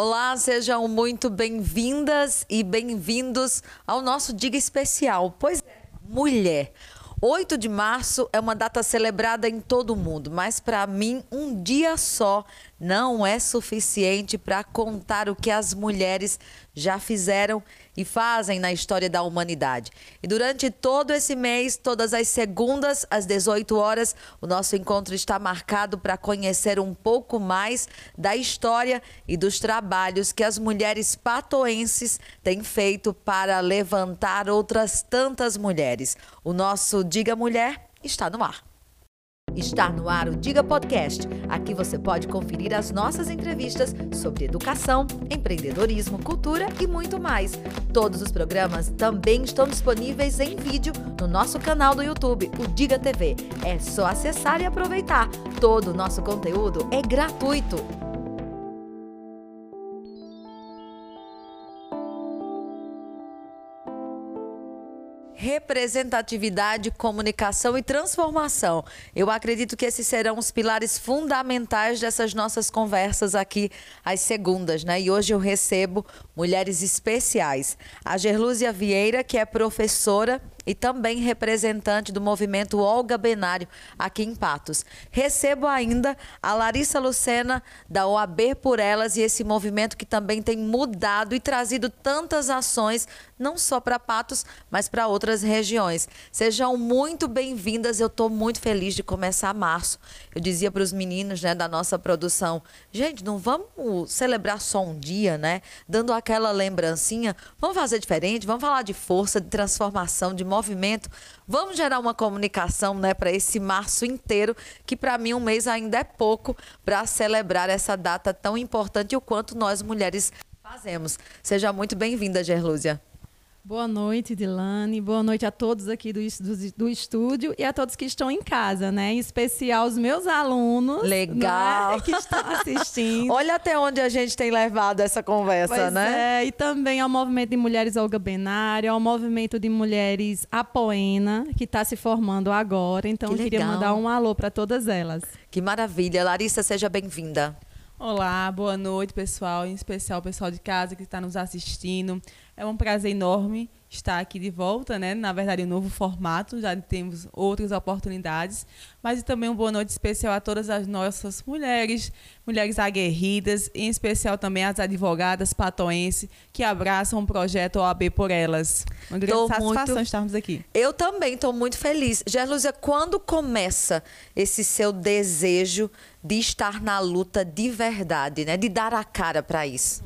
Olá, sejam muito bem-vindas e bem-vindos ao nosso Diga Especial. Pois é, mulher. 8 de março é uma data celebrada em todo o mundo, mas para mim, um dia só não é suficiente para contar o que as mulheres já fizeram e fazem na história da humanidade. E durante todo esse mês, todas as segundas às 18 horas, o nosso encontro está marcado para conhecer um pouco mais da história e dos trabalhos que as mulheres patoenses têm feito para levantar outras tantas mulheres. O nosso Diga Mulher está no ar. Está no ar o Diga Podcast. Aqui você pode conferir as nossas entrevistas sobre educação, empreendedorismo, cultura e muito mais. Todos os programas também estão disponíveis em vídeo no nosso canal do YouTube, o Diga TV. É só acessar e aproveitar. Todo o nosso conteúdo é gratuito. Representatividade, comunicação e transformação. Eu acredito que esses serão os pilares fundamentais dessas nossas conversas aqui às segundas, né? E hoje eu recebo mulheres especiais. A Gerlúzia Vieira, que é professora e também representante do movimento Olga Benário aqui em Patos. Recebo ainda a Larissa Lucena da OAB por Elas e esse movimento que também tem mudado e trazido tantas ações não só para Patos, mas para outras regiões. Sejam muito bem-vindas. Eu estou muito feliz de começar março. Eu dizia para os meninos, né, da nossa produção, gente, não vamos celebrar só um dia, né? Dando aquela lembrancinha. Vamos fazer diferente. Vamos falar de força, de transformação, de movimento. Vamos gerar uma comunicação né, para esse março inteiro, que para mim um mês ainda é pouco para celebrar essa data tão importante e o quanto nós mulheres fazemos. Seja muito bem-vinda, Gerlúzia. Boa noite, Dilane. Boa noite a todos aqui do, do, do, estúdio e a todos que estão em casa, né? Em especial os meus alunos. Legal. Né? Que estão assistindo. Olha até onde a gente tem levado essa conversa, pois né? É, e também ao movimento de mulheres Olga Benário, ao movimento de mulheres Apoena, que está se formando agora. Então, que eu queria mandar um alô para todas elas. Que maravilha. Larissa, seja bem-vinda. Olá, boa noite, pessoal, em especial o pessoal de casa que está nos assistindo. É um prazer enorme estar aqui de volta, né? Na verdade, um novo formato, já temos outras oportunidades, mas também uma boa noite especial a todas as nossas mulheres, mulheres aguerridas, em especial também as advogadas patoenses que abraçam o projeto OAB por elas. Uma grande tô satisfação muito... estarmos aqui. Eu também estou muito feliz. Gerlúzia, quando começa esse seu desejo de estar na luta de verdade, né? De dar a cara para isso?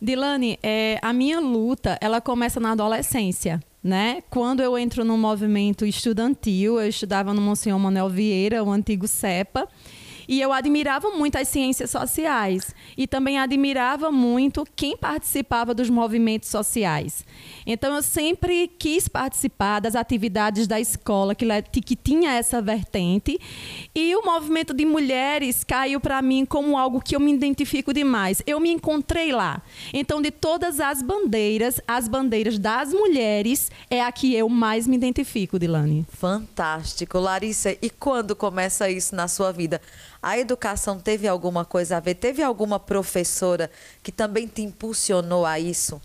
Dilane, é, a minha luta, ela começa na adolescência, né? Quando eu entro no movimento estudantil, eu estudava no Monsenhor Manuel Vieira, o antigo CEPA, e eu admirava muito as ciências sociais e também admirava muito quem participava dos movimentos sociais. Então eu sempre quis participar das atividades da escola que, que tinha essa vertente e o movimento de mulheres caiu para mim como algo que eu me identifico demais. Eu me encontrei lá. Então de todas as bandeiras, as bandeiras das mulheres é a que eu mais me identifico, Dilane. Fantástico, Larissa. E quando começa isso na sua vida? A educação teve alguma coisa a ver? Teve alguma professora que também te impulsionou a isso?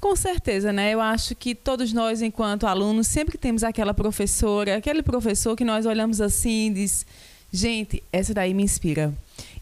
Com certeza, né? Eu acho que todos nós, enquanto alunos, sempre temos aquela professora, aquele professor que nós olhamos assim e diz, gente, essa daí me inspira.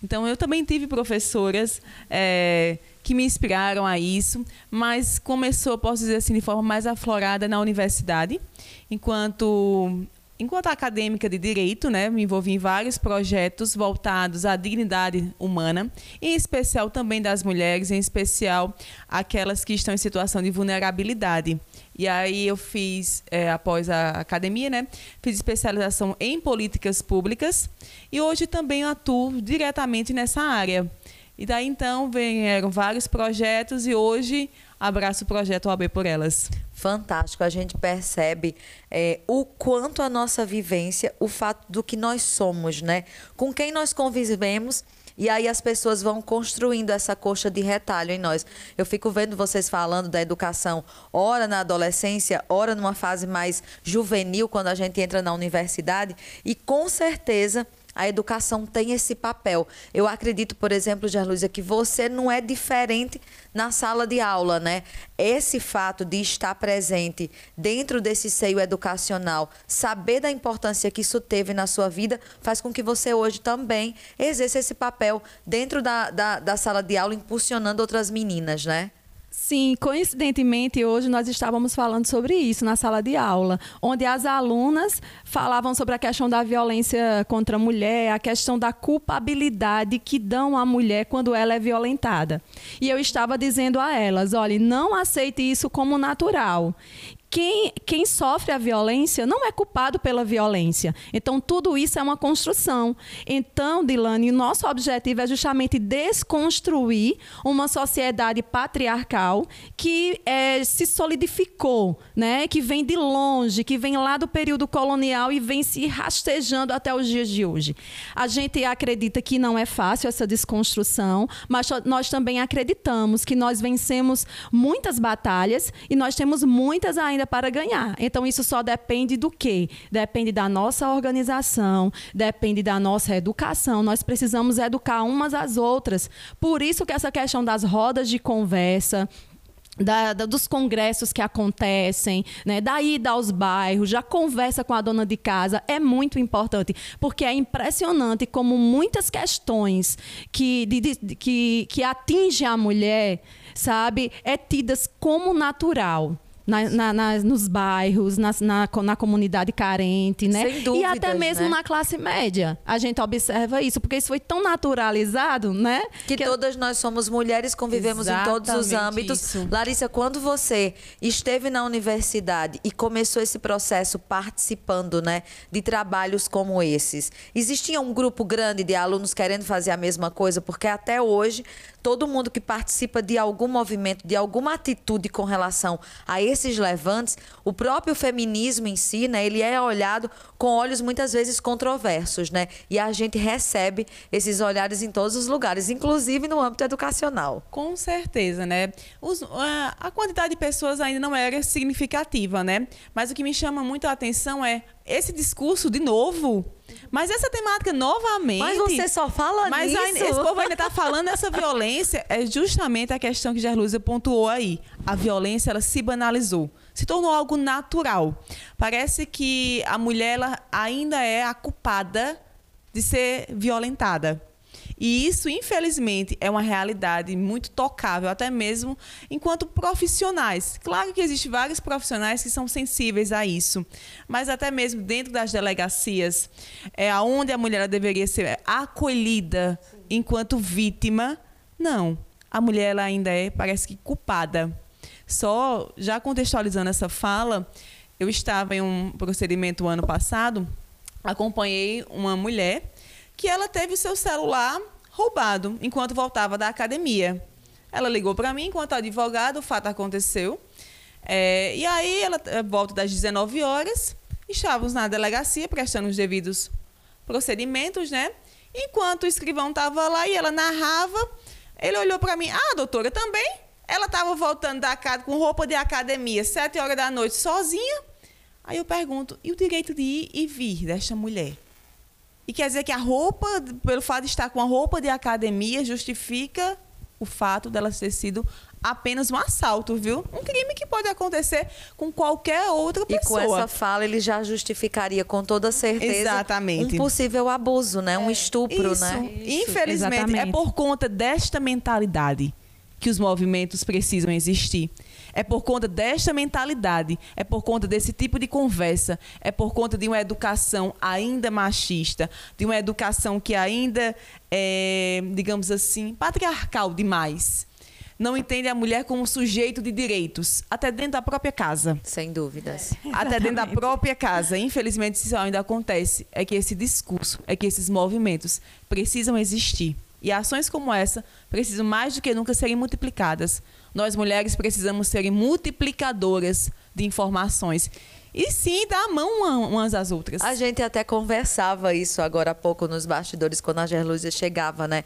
Então, eu também tive professoras é, que me inspiraram a isso, mas começou, posso dizer assim, de forma mais aflorada na universidade, enquanto Enquanto acadêmica de direito, né, me envolvi em vários projetos voltados à dignidade humana, em especial também das mulheres, em especial aquelas que estão em situação de vulnerabilidade. E aí eu fiz, é, após a academia, né, fiz especialização em políticas públicas e hoje também atuo diretamente nessa área. E daí então vieram vários projetos e hoje abraço o projeto OAB por Elas fantástico. A gente percebe é, o quanto a nossa vivência, o fato do que nós somos, né? Com quem nós convivemos. E aí as pessoas vão construindo essa coxa de retalho em nós. Eu fico vendo vocês falando da educação, ora na adolescência, ora numa fase mais juvenil, quando a gente entra na universidade. E com certeza a educação tem esse papel. Eu acredito, por exemplo, Gerlúzia, que você não é diferente na sala de aula, né? Esse fato de estar presente dentro desse seio educacional, saber da importância que isso teve na sua vida, faz com que você hoje também exerça esse papel dentro da, da, da sala de aula, impulsionando outras meninas, né? Sim, coincidentemente, hoje nós estávamos falando sobre isso na sala de aula, onde as alunas falavam sobre a questão da violência contra a mulher, a questão da culpabilidade que dão à mulher quando ela é violentada. E eu estava dizendo a elas: olhe, não aceite isso como natural quem, quem sofre a violência não é culpado pela violência. Então, tudo isso é uma construção. Então, Dilane, nosso objetivo é justamente desconstruir uma sociedade patriarcal que é, se solidificou, né? que vem de longe, que vem lá do período colonial e vem se rastejando até os dias de hoje. A gente acredita que não é fácil essa desconstrução, mas nós também acreditamos que nós vencemos muitas batalhas e nós temos muitas ainda ainda para ganhar. Então, isso só depende do quê? Depende da nossa organização, depende da nossa educação. Nós precisamos educar umas às outras. Por isso que essa questão das rodas de conversa, da, da, dos congressos que acontecem, né, da ida aos bairros, já conversa com a dona de casa, é muito importante, porque é impressionante como muitas questões que, de, de, que, que atingem a mulher, sabe, é tidas como natural na, na, na, nos bairros, na, na, comunidade carente, né? Sem dúvidas, e até mesmo né? na classe média. A gente observa isso, porque isso foi tão naturalizado, né? Que, que todas nós somos mulheres, convivemos Exatamente em todos os âmbitos. Isso. Larissa, quando você esteve na universidade e começou esse processo participando, né, de trabalhos como esses, existia um grupo grande de alunos querendo fazer a mesma coisa? Porque até hoje todo mundo que participa de algum movimento, de alguma atitude com relação a esses levantes, o próprio feminismo em si, né, ele é olhado com olhos muitas vezes controversos, né? E a gente recebe esses olhares em todos os lugares, inclusive no âmbito educacional. Com certeza, né? Os, a, a quantidade de pessoas ainda não era significativa, né? Mas o que me chama muito a atenção é esse discurso de novo mas essa temática, novamente. Mas você só fala mas nisso. Mas esse povo ainda está falando dessa violência. É justamente a questão que Gerlúzia pontuou aí. A violência, ela se banalizou. Se tornou algo natural. Parece que a mulher ela ainda é a culpada de ser violentada. E isso, infelizmente, é uma realidade muito tocável, até mesmo enquanto profissionais. Claro que existem vários profissionais que são sensíveis a isso, mas até mesmo dentro das delegacias, é onde a mulher deveria ser acolhida enquanto vítima, não. A mulher ela ainda é, parece que, culpada. Só já contextualizando essa fala, eu estava em um procedimento ano passado, acompanhei uma mulher que ela teve seu celular roubado enquanto voltava da academia. Ela ligou para mim enquanto advogado, o fato aconteceu. É, e aí ela eh, volta das 19 horas, estávamos na delegacia prestando os devidos procedimentos, né? Enquanto o escrivão estava lá e ela narrava, ele olhou para mim, ah, doutora, também? Ela estava voltando da casa com roupa de academia, sete horas da noite, sozinha. Aí eu pergunto, e o direito de ir e vir desta mulher? E quer dizer que a roupa, pelo fato de estar com a roupa de academia, justifica o fato dela ter sido apenas um assalto, viu? Um crime que pode acontecer com qualquer outra pessoa. E com essa fala ele já justificaria com toda certeza Exatamente. um possível abuso, né? Um estupro, Isso. né? Isso. Infelizmente, é Exatamente. é por conta desta mentalidade que os movimentos precisam existir. É por conta desta mentalidade, é por conta desse tipo de conversa, é por conta de uma educação ainda machista, de uma educação que ainda é, digamos assim, patriarcal demais. Não entende a mulher como sujeito de direitos, até dentro da própria casa. Sem dúvidas. É, até dentro da própria casa. Infelizmente, isso ainda acontece. É que esse discurso, é que esses movimentos precisam existir. E ações como essa precisam mais do que nunca serem multiplicadas nós mulheres precisamos ser multiplicadoras de informações. E sim, dar a mão umas às outras. A gente até conversava isso agora há pouco nos bastidores, quando a Gerlúzia chegava, né?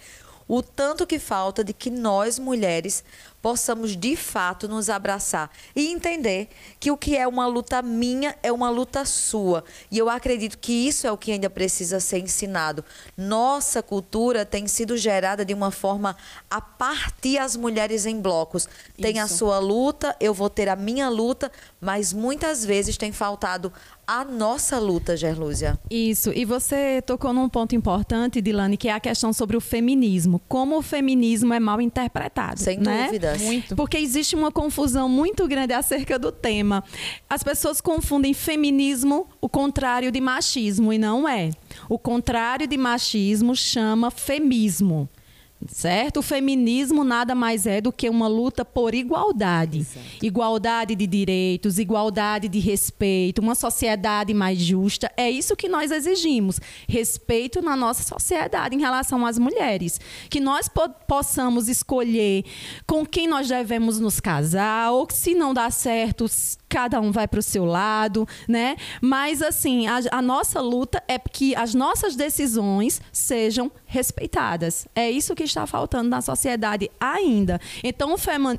o tanto que falta de que nós mulheres possamos de fato nos abraçar e entender que o que é uma luta minha é uma luta sua. E eu acredito que isso é o que ainda precisa ser ensinado. Nossa cultura tem sido gerada de uma forma a partir as mulheres em blocos. Tem isso. a sua luta, eu vou ter a minha luta, mas muitas vezes tem faltado a nossa luta, Gerlúzia. Isso. E você tocou num ponto importante, Dilane, que é a questão sobre o feminismo. Como o feminismo é mal interpretado. Sem né? Dúvidas. Muito. Porque existe uma confusão muito grande acerca do tema. As pessoas confundem feminismo, o contrário de machismo, e não é. O contrário de machismo chama femismo certo? O feminismo nada mais é do que uma luta por igualdade. Exato. Igualdade de direitos, igualdade de respeito, uma sociedade mais justa. É isso que nós exigimos. Respeito na nossa sociedade em relação às mulheres. Que nós po possamos escolher com quem nós devemos nos casar, ou se não dá certo, cada um vai para o seu lado, né? Mas, assim, a, a nossa luta é que as nossas decisões sejam respeitadas. É isso que está faltando na sociedade ainda. Então, o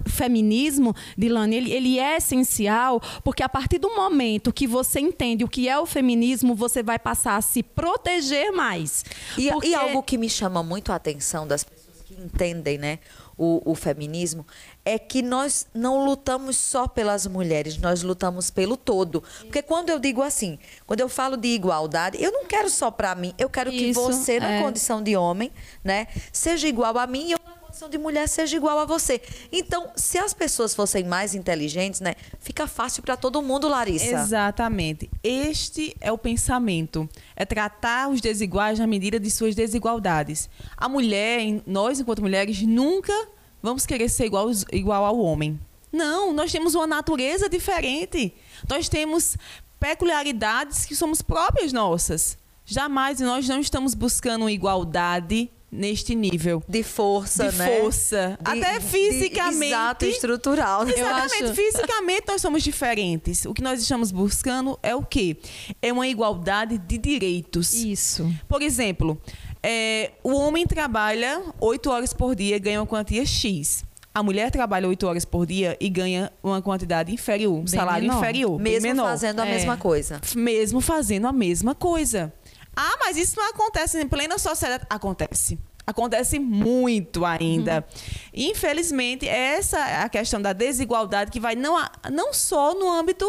feminismo, Dilane, ele, ele é essencial porque a partir do momento que você entende o que é o feminismo, você vai passar a se proteger mais. E, porque... e algo que me chama muito a atenção das pessoas que entendem, né? O, o, feminismo, é que nós não lutamos só pelas mulheres, nós lutamos pelo todo. Porque quando eu digo assim, quando eu falo de igualdade, eu não quero só para mim, eu quero que Isso, você, na é. condição de homem, né, seja igual a mim e eu condição de mulher seja igual a você. Então, se as pessoas fossem mais inteligentes, né, fica fácil para todo mundo, Larissa. Exatamente. Este é o pensamento, é tratar os desiguais na medida de suas desigualdades. A mulher, nós enquanto mulheres nunca vamos querer ser igual, igual ao homem. Não, nós temos uma natureza diferente. Nós temos peculiaridades que somos próprias nossas. Jamais nós não estamos buscando igualdade neste nível de força, de né? força, de, até fisicamente, de, exato, estrutural. Exatamente, acho... fisicamente nós somos diferentes. O que nós estamos buscando é o quê? É uma igualdade de direitos. Isso. Por exemplo, é, o homem trabalha oito horas por dia e ganha uma quantia X. A mulher trabalha oito horas por dia e ganha uma quantidade inferior, um salário menor. inferior. Mesmo menor. fazendo a é. mesma coisa. Mesmo fazendo a mesma coisa. Ah, mas isso não acontece em plena sociedade. Acontece. Acontece muito ainda. Uhum. Infelizmente, essa é a questão da desigualdade que vai não, não só no âmbito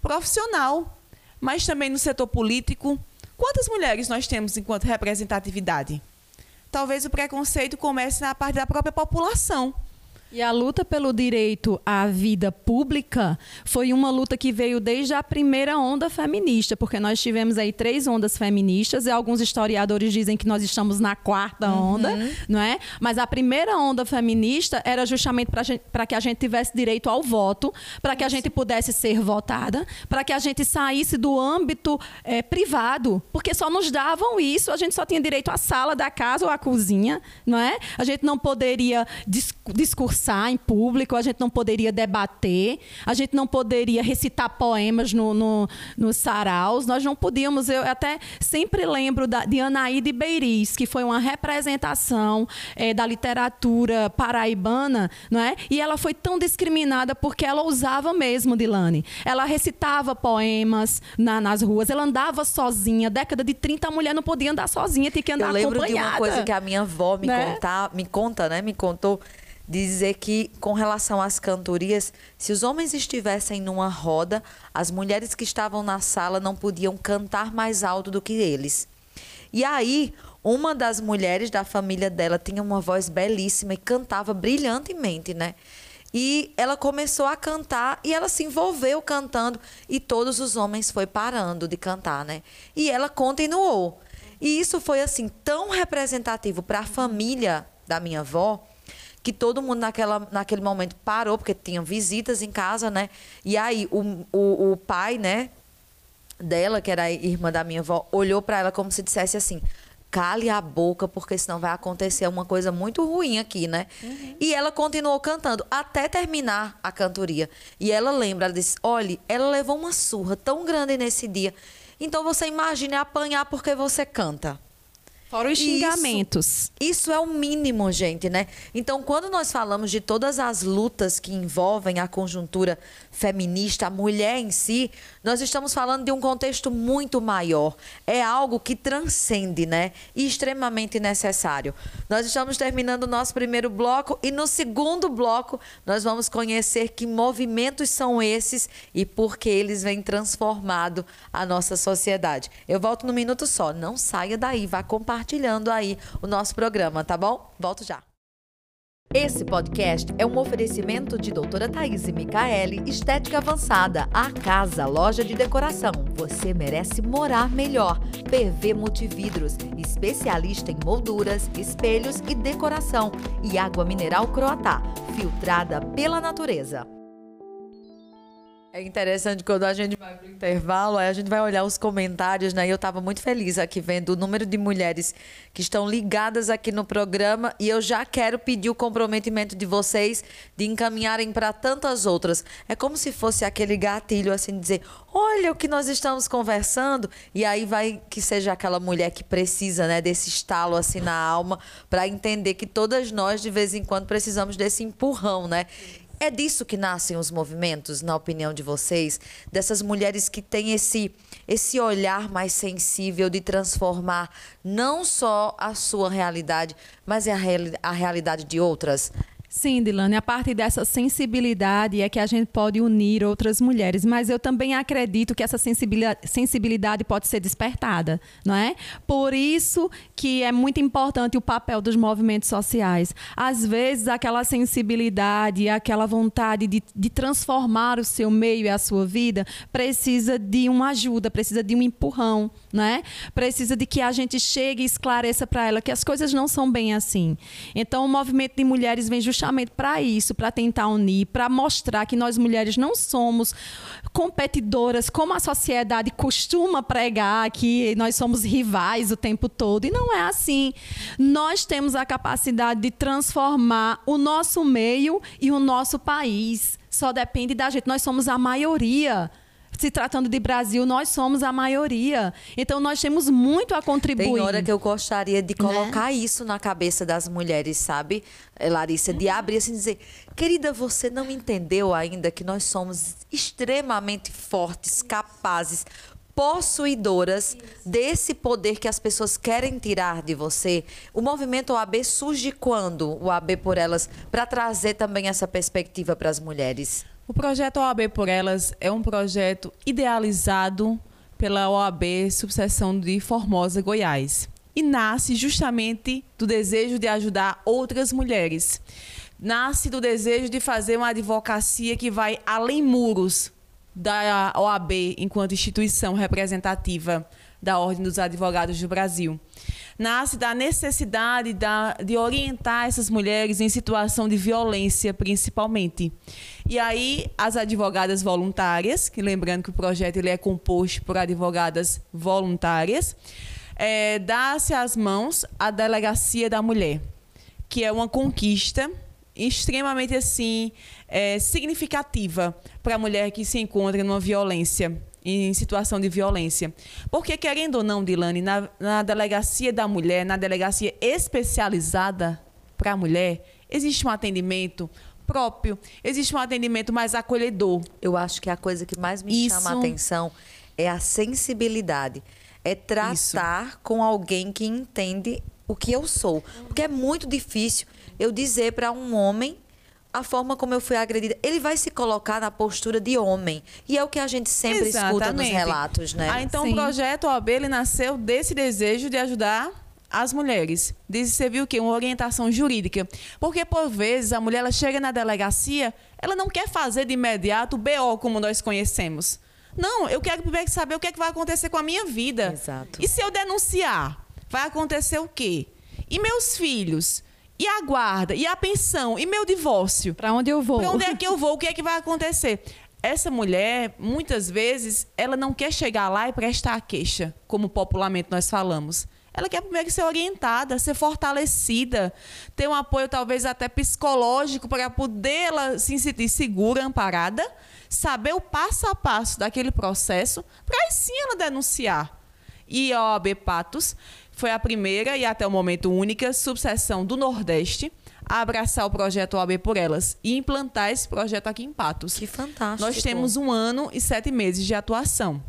profissional, mas também no setor político, Quantas mulheres nós temos enquanto representatividade? Talvez o preconceito comece na parte da própria população. E a luta pelo direito à vida pública foi uma luta que veio desde a primeira onda feminista, porque nós tivemos aí três ondas feministas e alguns historiadores dizem que nós estamos na quarta uhum. onda, não é? Mas a primeira onda feminista era justamente para que a gente tivesse direito ao voto, para que a gente pudesse ser votada, para que a gente saísse do âmbito é, privado, porque só nos davam isso, a gente só tinha direito à sala da casa ou à cozinha, não é? A gente não poderia discursar conversar em público, a gente não poderia debater, a gente não poderia recitar poemas no, no, nos saraus, nós não podíamos. Eu até sempre lembro da, de Anaíde Beiriz, que foi uma representação é, da literatura paraibana, não é? E ela foi tão discriminada porque ela usava mesmo, Dilane. Ela recitava poemas na, nas ruas, ela andava sozinha. Década de 30, a mulher não podia andar sozinha, tinha que andar acompanhada. Eu lembro acompanhada. de uma coisa que a minha avó me, né? contar, me conta, né? Me contou dizer que, com relação às cantorias, se os homens estivessem numa roda, as mulheres que estavam na sala não podiam cantar mais alto do que eles. E aí, uma das mulheres da família dela tinha uma voz belíssima e cantava brilhantemente, né? E ela começou a cantar e ela se envolveu cantando e todos os homens foi parando de cantar, né? E ela continuou. E isso foi assim tão representativo para a família da minha avó que todo mundo naquela, naquele momento parou, porque tinham visitas em casa, né? E aí o, o, o pai, né, dela, que era irmã da minha avó, olhou para ela como se dissesse assim: cale a boca, porque senão vai acontecer uma coisa muito ruim aqui, né? Uhum. E ela continuou cantando até terminar a cantoria. E ela lembra, ela disse: olhe, ela levou uma surra tão grande nesse dia. Então você imagine apanhar porque você canta. Fora os xingamentos. Isso, isso é o mínimo, gente, né? Então, quando nós falamos de todas as lutas que envolvem a conjuntura feminista, a mulher em si, nós estamos falando de um contexto muito maior. É algo que transcende, né? E extremamente necessário. Nós estamos terminando o nosso primeiro bloco e no segundo bloco nós vamos conhecer que movimentos são esses e por que eles vêm transformado a nossa sociedade. Eu volto no minuto só. Não saia daí, vá compartilhando aí o nosso programa, tá bom? Volto já. Esse podcast é um oferecimento de doutora Thaís Micaele, Estética Avançada, a casa, loja de decoração. Você merece morar melhor. PV Multividros, especialista em molduras, espelhos e decoração. E água mineral Croatá, filtrada pela natureza. É interessante quando a gente vai para o intervalo, aí a gente vai olhar os comentários, né? E eu estava muito feliz aqui vendo o número de mulheres que estão ligadas aqui no programa e eu já quero pedir o comprometimento de vocês de encaminharem para tantas outras. É como se fosse aquele gatilho assim dizer: "Olha o que nós estamos conversando" e aí vai que seja aquela mulher que precisa, né, desse estalo assim na alma para entender que todas nós de vez em quando precisamos desse empurrão, né? É disso que nascem os movimentos, na opinião de vocês? Dessas mulheres que têm esse, esse olhar mais sensível de transformar não só a sua realidade, mas a, reali a realidade de outras? Sim, Dilane, a partir dessa sensibilidade é que a gente pode unir outras mulheres, mas eu também acredito que essa sensibilidade pode ser despertada, não é? Por isso que é muito importante o papel dos movimentos sociais. Às vezes, aquela sensibilidade, aquela vontade de, de transformar o seu meio e a sua vida precisa de uma ajuda, precisa de um empurrão, não é? Precisa de que a gente chegue e esclareça para ela que as coisas não são bem assim. Então, o movimento de mulheres vem justamente justamente para isso, para tentar unir, para mostrar que nós mulheres não somos competidoras como a sociedade costuma pregar, que nós somos rivais o tempo todo. E não é assim. Nós temos a capacidade de transformar o nosso meio e o nosso país. Só depende da gente. Nós somos a maioria se tratando de Brasil, nós somos a maioria. Então nós temos muito a contribuir. Tem hora que eu gostaria de colocar né? isso na cabeça das mulheres, sabe, eh, Larissa? De abrir assim e dizer: querida, você não entendeu ainda que nós somos extremamente fortes, capazes, possuidoras desse poder que as pessoas querem tirar de você. O movimento OAB surge quando? O OAB por elas, para trazer também essa perspectiva para as mulheres. O projeto OAB por Elas é um projeto idealizado pela OAB Subseção de Formosa, Goiás. E nasce justamente do desejo de ajudar outras mulheres. Nasce do desejo de fazer uma advocacia que vai além muros da OAB enquanto instituição representativa da Ordem dos Advogados do Brasil nasce da necessidade da, de orientar essas mulheres em situação de violência, principalmente. E aí, as advogadas voluntárias, que lembrando que o projeto ele é composto por advogadas voluntárias, é, dá-se às mãos a Delegacia da Mulher, que é uma conquista extremamente assim é, significativa para a mulher que se encontra numa violência em situação de violência. Porque, querendo ou não, Dilane, na, na delegacia da mulher, na delegacia especializada para a mulher, existe um atendimento próprio, existe um atendimento mais acolhedor. Eu acho que a coisa que mais me Isso... chama a atenção é a sensibilidade. É tratar Isso. com alguém que entende o que eu sou. Porque é muito difícil eu dizer para um homem a forma como eu fui agredida. Ele vai se colocar na postura de homem. E é o que a gente sempre Exatamente. escuta nos relatos, né? Ah, então Sim. o projeto OAB ele nasceu desse desejo de ajudar as mulheres. De servir o quê? Uma orientação jurídica. Porque, por vezes, a mulher ela chega na delegacia, ela não quer fazer de imediato o BO como nós conhecemos. Não, eu quero primeiro saber o que, é que vai acontecer com a minha vida. Exato. E se eu denunciar, vai acontecer o quê? E meus filhos? E a guarda? E a pensão? E meu divórcio? Para onde eu vou? Para onde é que eu vou? O que é que vai acontecer? Essa mulher, muitas vezes, ela não quer chegar lá e prestar a queixa, como popularmente nós falamos. Ela quer primeiro ser orientada, ser fortalecida, ter um apoio talvez até psicológico para poder ela se sentir segura, amparada, saber o passo a passo daquele processo, para aí sim ela denunciar. E a OAB Patos foi a primeira e até o momento única subseção do Nordeste a abraçar o projeto OAB por Elas e implantar esse projeto aqui em Patos. Que fantástico. Nós temos um ano e sete meses de atuação.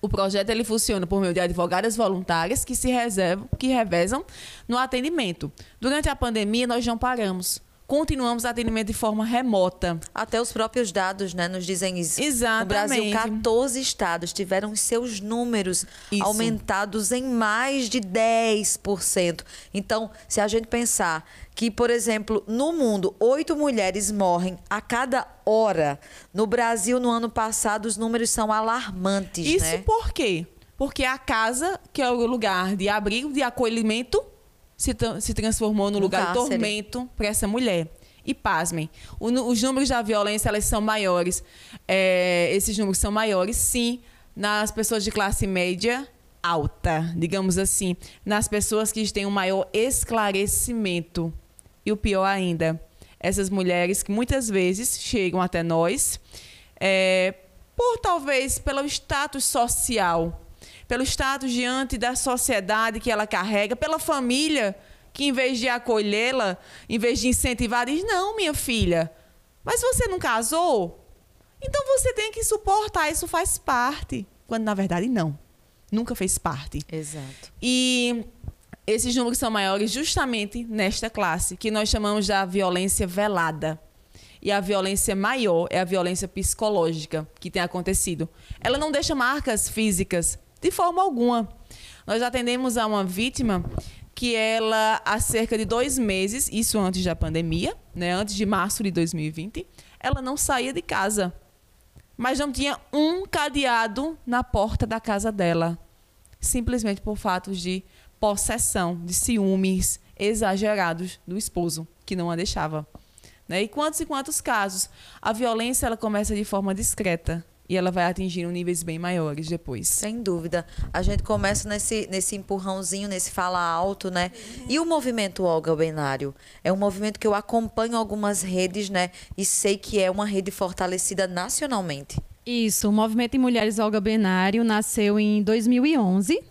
O projeto ele funciona por meio de advogadas voluntárias que se reservam, que revezam no atendimento. Durante a pandemia, nós não paramos continuamos atendimento de forma remota. Até os próprios dados né, nos dizem isso. Exatamente. No Brasil, 14 estados tiveram seus números isso. aumentados em mais de 10%. Então, se a gente pensar que, por exemplo, no mundo, oito mulheres morrem a cada hora, no Brasil, no ano passado, os números são alarmantes. Isso né? por quê? Porque a casa, que é o lugar de abrigo, de acolhimento, se, se transformou no, lugar cárcere. de tormento para essa mulher. E pasmem, o, os números da violência elas são maiores. É, esses números são maiores, sim, nas pessoas de classe média alta, digamos assim, nas pessoas que têm um maior esclarecimento. E o pior ainda, essas mulheres que muitas vezes chegam até nós é, por talvez pelo status social pelo status diante da sociedade que ela carrega, pela família que, em vez de acolhê-la, em vez de incentivar, diz: Não, minha filha, mas você não casou? Então você tem que suportar, isso faz parte. Quando na verdade não. Nunca fez parte. Exato. E esses números são maiores justamente nesta classe, que nós chamamos da violência velada. E a violência maior é a violência psicológica que tem acontecido. Ela não deixa marcas físicas, de forma alguma. Nós atendemos a uma vítima que ela, há cerca de dois meses, isso antes da pandemia, né, antes de março de 2020, ela não saía de casa. Mas não tinha um cadeado na porta da casa dela. Simplesmente por fatos de possessão, de ciúmes exagerados do esposo, que não a deixava. Né? E quantos e quantos casos? A violência ela começa de forma discreta e ela vai atingindo níveis bem maiores depois. Sem dúvida. A gente começa nesse, nesse empurrãozinho, nesse fala alto, né? E o movimento Olga Benário? É um movimento que eu acompanho algumas redes, né? E sei que é uma rede fortalecida nacionalmente. Isso, o Movimento em Mulheres Olga Benário nasceu em 2011,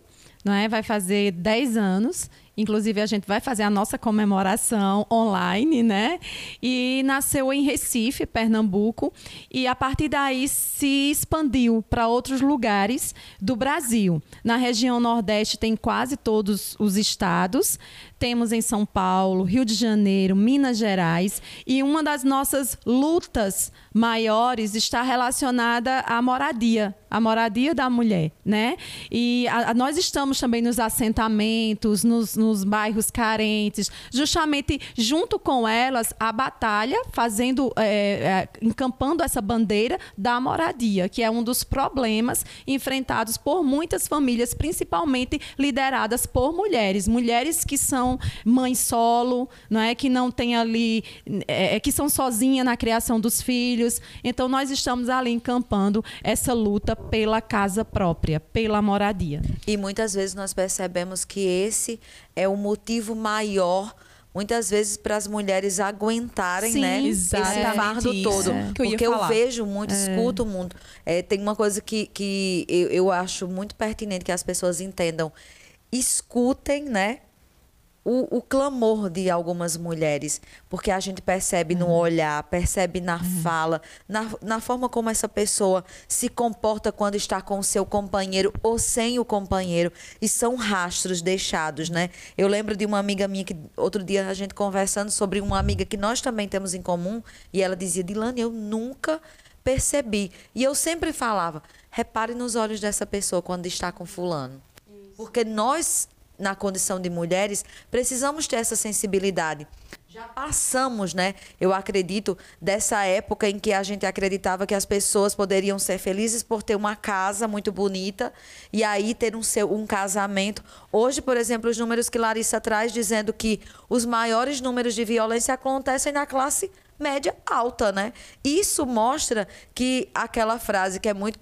não é? Vai fazer 10 anos Inclusive, a gente vai fazer a nossa comemoração online, né? E nasceu em Recife, Pernambuco, e a partir daí se expandiu para outros lugares do Brasil. Na região Nordeste tem quase todos os estados, temos em São Paulo, Rio de Janeiro, Minas Gerais, e uma das nossas lutas maiores está relacionada à moradia, a moradia da mulher, né? E a, a, nós estamos também nos assentamentos, nos, nos bairros carentes, justamente junto com elas a batalha, fazendo, é, é, encampando essa bandeira da moradia, que é um dos problemas enfrentados por muitas famílias, principalmente lideradas por mulheres, mulheres que são mães solo, não é que não tem ali, é, é, que são sozinhas na criação dos filhos. Então nós estamos ali encampando essa luta pela casa própria, pela moradia. E muitas vezes nós percebemos que esse é o motivo maior muitas vezes para as mulheres aguentarem, Sim, né? Esse fardo todo. é. Eu porque eu vejo muito, é. escuto muito. É, tem uma coisa que, que eu, eu acho muito pertinente que as pessoas entendam. Escutem, né? O, o, clamor de algumas mulheres, porque a gente percebe no uhum. olhar, percebe na uhum. fala, na, na forma como essa pessoa se comporta quando está com o seu companheiro ou sem o companheiro, e são rastros deixados, né? Eu lembro de uma amiga minha que outro dia a gente conversando sobre uma amiga que nós também temos em comum, e ela dizia: Dilane, eu nunca percebi. E eu sempre falava: repare nos olhos dessa pessoa quando está com Fulano. Porque nós na condição de mulheres, precisamos ter essa sensibilidade. Já passamos, né? Eu acredito, dessa época em que a gente acreditava que as pessoas poderiam ser felizes por ter uma casa muito bonita e aí ter um, seu, um casamento. Hoje, por exemplo, os números que Larissa traz dizendo que os maiores números de violência acontecem na classe média alta, né? Isso mostra que aquela frase que é muito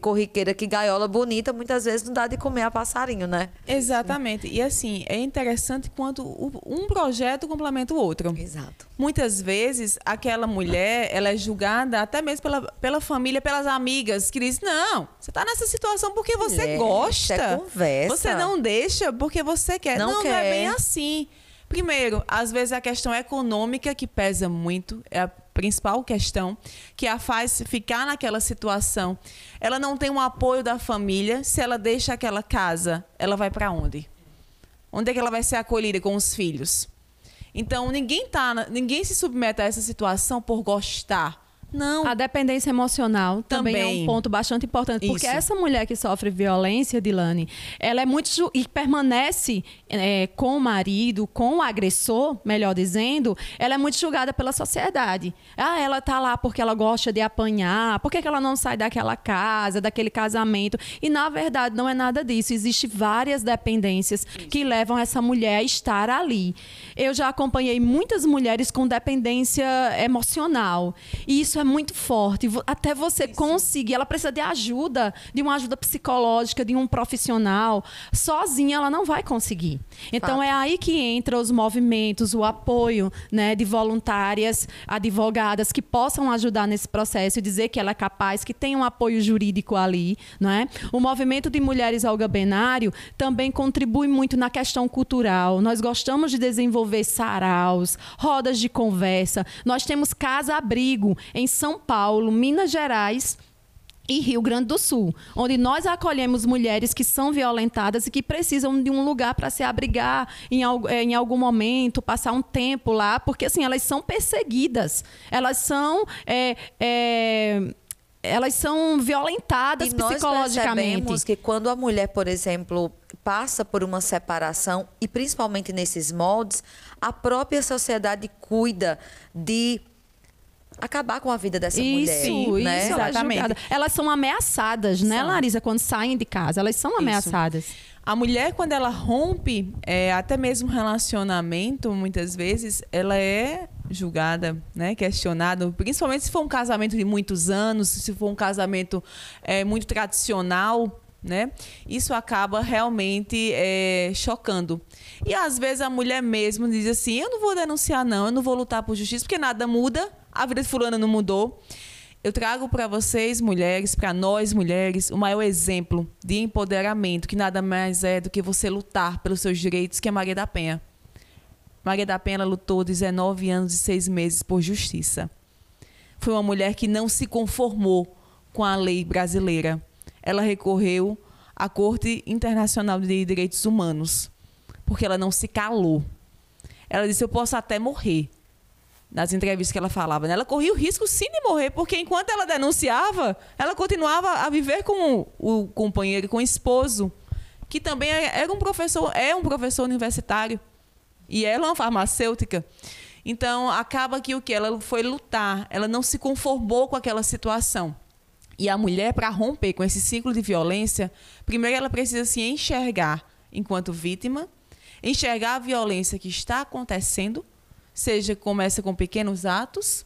corriqueira, que gaiola bonita, muitas vezes não dá de comer a passarinho, né? Exatamente. E assim, é interessante quando um projeto complementa o outro. Exato. Muitas vezes, aquela mulher, ela é julgada até mesmo pela, pela família, pelas amigas, que diz, não, você está nessa situação porque você Mulher, gosta. isso é conversa. Você não deixa porque você quer. Não Não, não é quer. bem assim. Primeiro, às vezes a questão econômica que pesa muito, é a principal questão, que a faz ficar naquela situação. Ela não tem um apoio da família. Se ela deixa aquela casa, ela vai para onde? Onde é que ela vai ser acolhida com os filhos? Então, ninguém tá, ninguém se submete a essa situação por gostar. Não. A dependência emocional também, é Também. um ponto bastante importante. Porque Isso. essa mulher que sofre violência, Dilane, ela é muito. e permanece é, com o marido, com o agressor, melhor dizendo, ela é muito julgada pela sociedade. Ah, ela tá lá porque ela gosta de apanhar, por que, que ela não sai daquela casa, daquele casamento? E na verdade não é nada disso. Existem várias dependências que levam essa mulher a estar ali. Eu já acompanhei muitas mulheres com dependência emocional. E isso é muito forte. Até você conseguir, ela precisa de ajuda, de uma ajuda psicológica, de um profissional. Sozinha ela não vai conseguir. Então Fato. é aí que entra os movimentos, o apoio, né, de voluntárias, advogadas que possam ajudar nesse processo e dizer que ela é capaz, que tem um apoio jurídico ali, não é? O movimento de mulheres Olga Benário também contribui muito na questão cultural. Nós gostamos de desenvolver saraus, rodas de conversa. Nós temos casa-abrigo em São Paulo, Minas Gerais, e Rio Grande do Sul, onde nós acolhemos mulheres que são violentadas e que precisam de um lugar para se abrigar em, eh, em algum momento, passar um tempo lá, porque assim elas são perseguidas, elas são eh, eh, elas são violentadas E nós psicologicamente. percebemos que quando a mulher, por exemplo, passa por uma separação, e principalmente nesses moldes, a própria sociedade cuida de acabar com a vida dessa Isso, mulher. né? isso, é Exatamente. Elas são ameaçadas, né, São. Larissa? Quando saem de casa, elas são ameaçadas. A mulher, quando ela rompe, é, até mesmo relacionamento, muitas vezes, ela é julgada, né, questionada, principalmente se for um casamento de muitos anos, se for um casamento é, muito tradicional, né? Isso acaba realmente é, chocando. E às vezes a mulher mesmo diz assim: eu não vou denunciar, não, eu não vou lutar por justiça, porque nada muda, a vida de fulana não mudou. Eu trago para vocês, mulheres, para nós, mulheres, o maior exemplo de empoderamento, que nada mais é do que você lutar pelos seus direitos, que é Maria da Penha. Maria da Penha lutou 19 anos e 6 meses por justiça. Foi uma mulher que não se conformou com a lei brasileira. Ela recorreu à Corte Internacional de Direitos Humanos, porque ela não se calou. Ela disse: Eu posso até morrer. Nas entrevistas que ela falava, né? ela corria o risco sim de morrer, porque enquanto ela denunciava, ela continuava a viver com o, companheiro, com o esposo, que também é- era um professor, é um professor universitário. E ela é uma farmacêutica. Então, acaba que o que? Ela foi lutar, ela não se conformou com aquela situação. E a mulher, para romper com esse ciclo de violência, primeiro ela precisa se enxergar enquanto vítima, enxergar a violência que está acontecendo, seja começa com pequenos atos,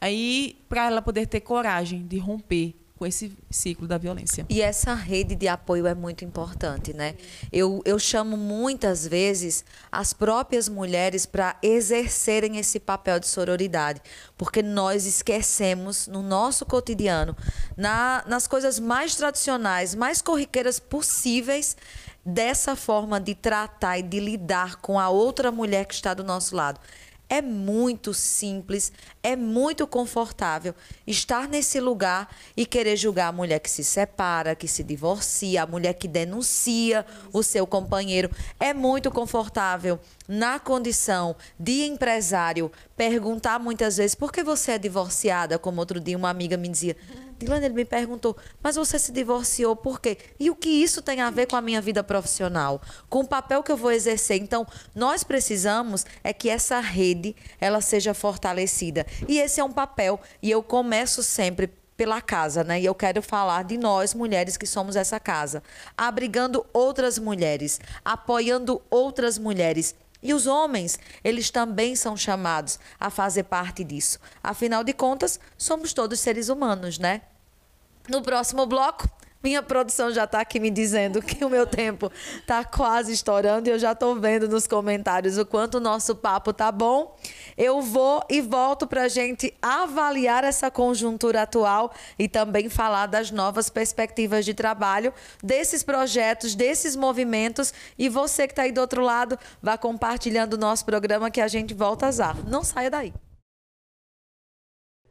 aí para ela poder ter coragem de romper com esse ciclo da violência. E essa rede de apoio é muito importante, né? Eu, eu chamo muitas vezes as próprias mulheres para exercerem esse papel de sororidade, porque nós esquecemos no nosso cotidiano, na, nas coisas mais tradicionais, mais corriqueiras possíveis, dessa forma de tratar e de lidar com a outra mulher que está do nosso lado. É muito simples, é muito confortável estar nesse lugar e querer julgar a mulher que se separa, que se divorcia, a mulher que denuncia o seu companheiro. É muito confortável, na condição de empresário, perguntar muitas vezes por que você é divorciada, como outro dia uma amiga me dizia. Dilane, ele me perguntou, mas você se divorciou por quê? E o que isso tem a ver com a minha vida profissional? Com o papel que eu vou exercer? Então, nós precisamos é que essa rede, ela seja fortalecida. E esse é um papel. E eu começo sempre pela casa, né? E eu quero falar de nós, mulheres que somos essa casa. Abrigando outras mulheres, apoiando outras mulheres E os homens, eles também são chamados a fazer parte disso. Afinal de contas, somos todos seres humanos, né? No próximo bloco, minha produção já está aqui me dizendo que o meu tempo está quase estourando e eu já estou vendo nos comentários o quanto o nosso papo tá bom. Eu vou e volto para a gente avaliar essa conjuntura atual e também falar das novas perspectivas de trabalho, desses projetos, desses movimentos. E você que está aí do outro lado, vá compartilhando o nosso programa que a gente volta a zar. Não saia daí.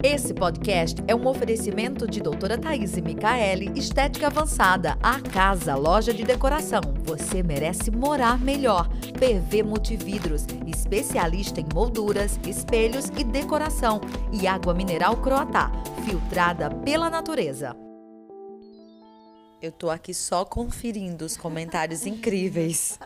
Esse podcast é um oferecimento de doutora Thaís Micaele, Estética Avançada, a casa, loja de decoração. Você merece morar melhor. PV Multividros, especialista em molduras, espelhos e decoração. E água mineral Croatá, filtrada pela natureza. Eu tô aqui só conferindo os comentários incríveis.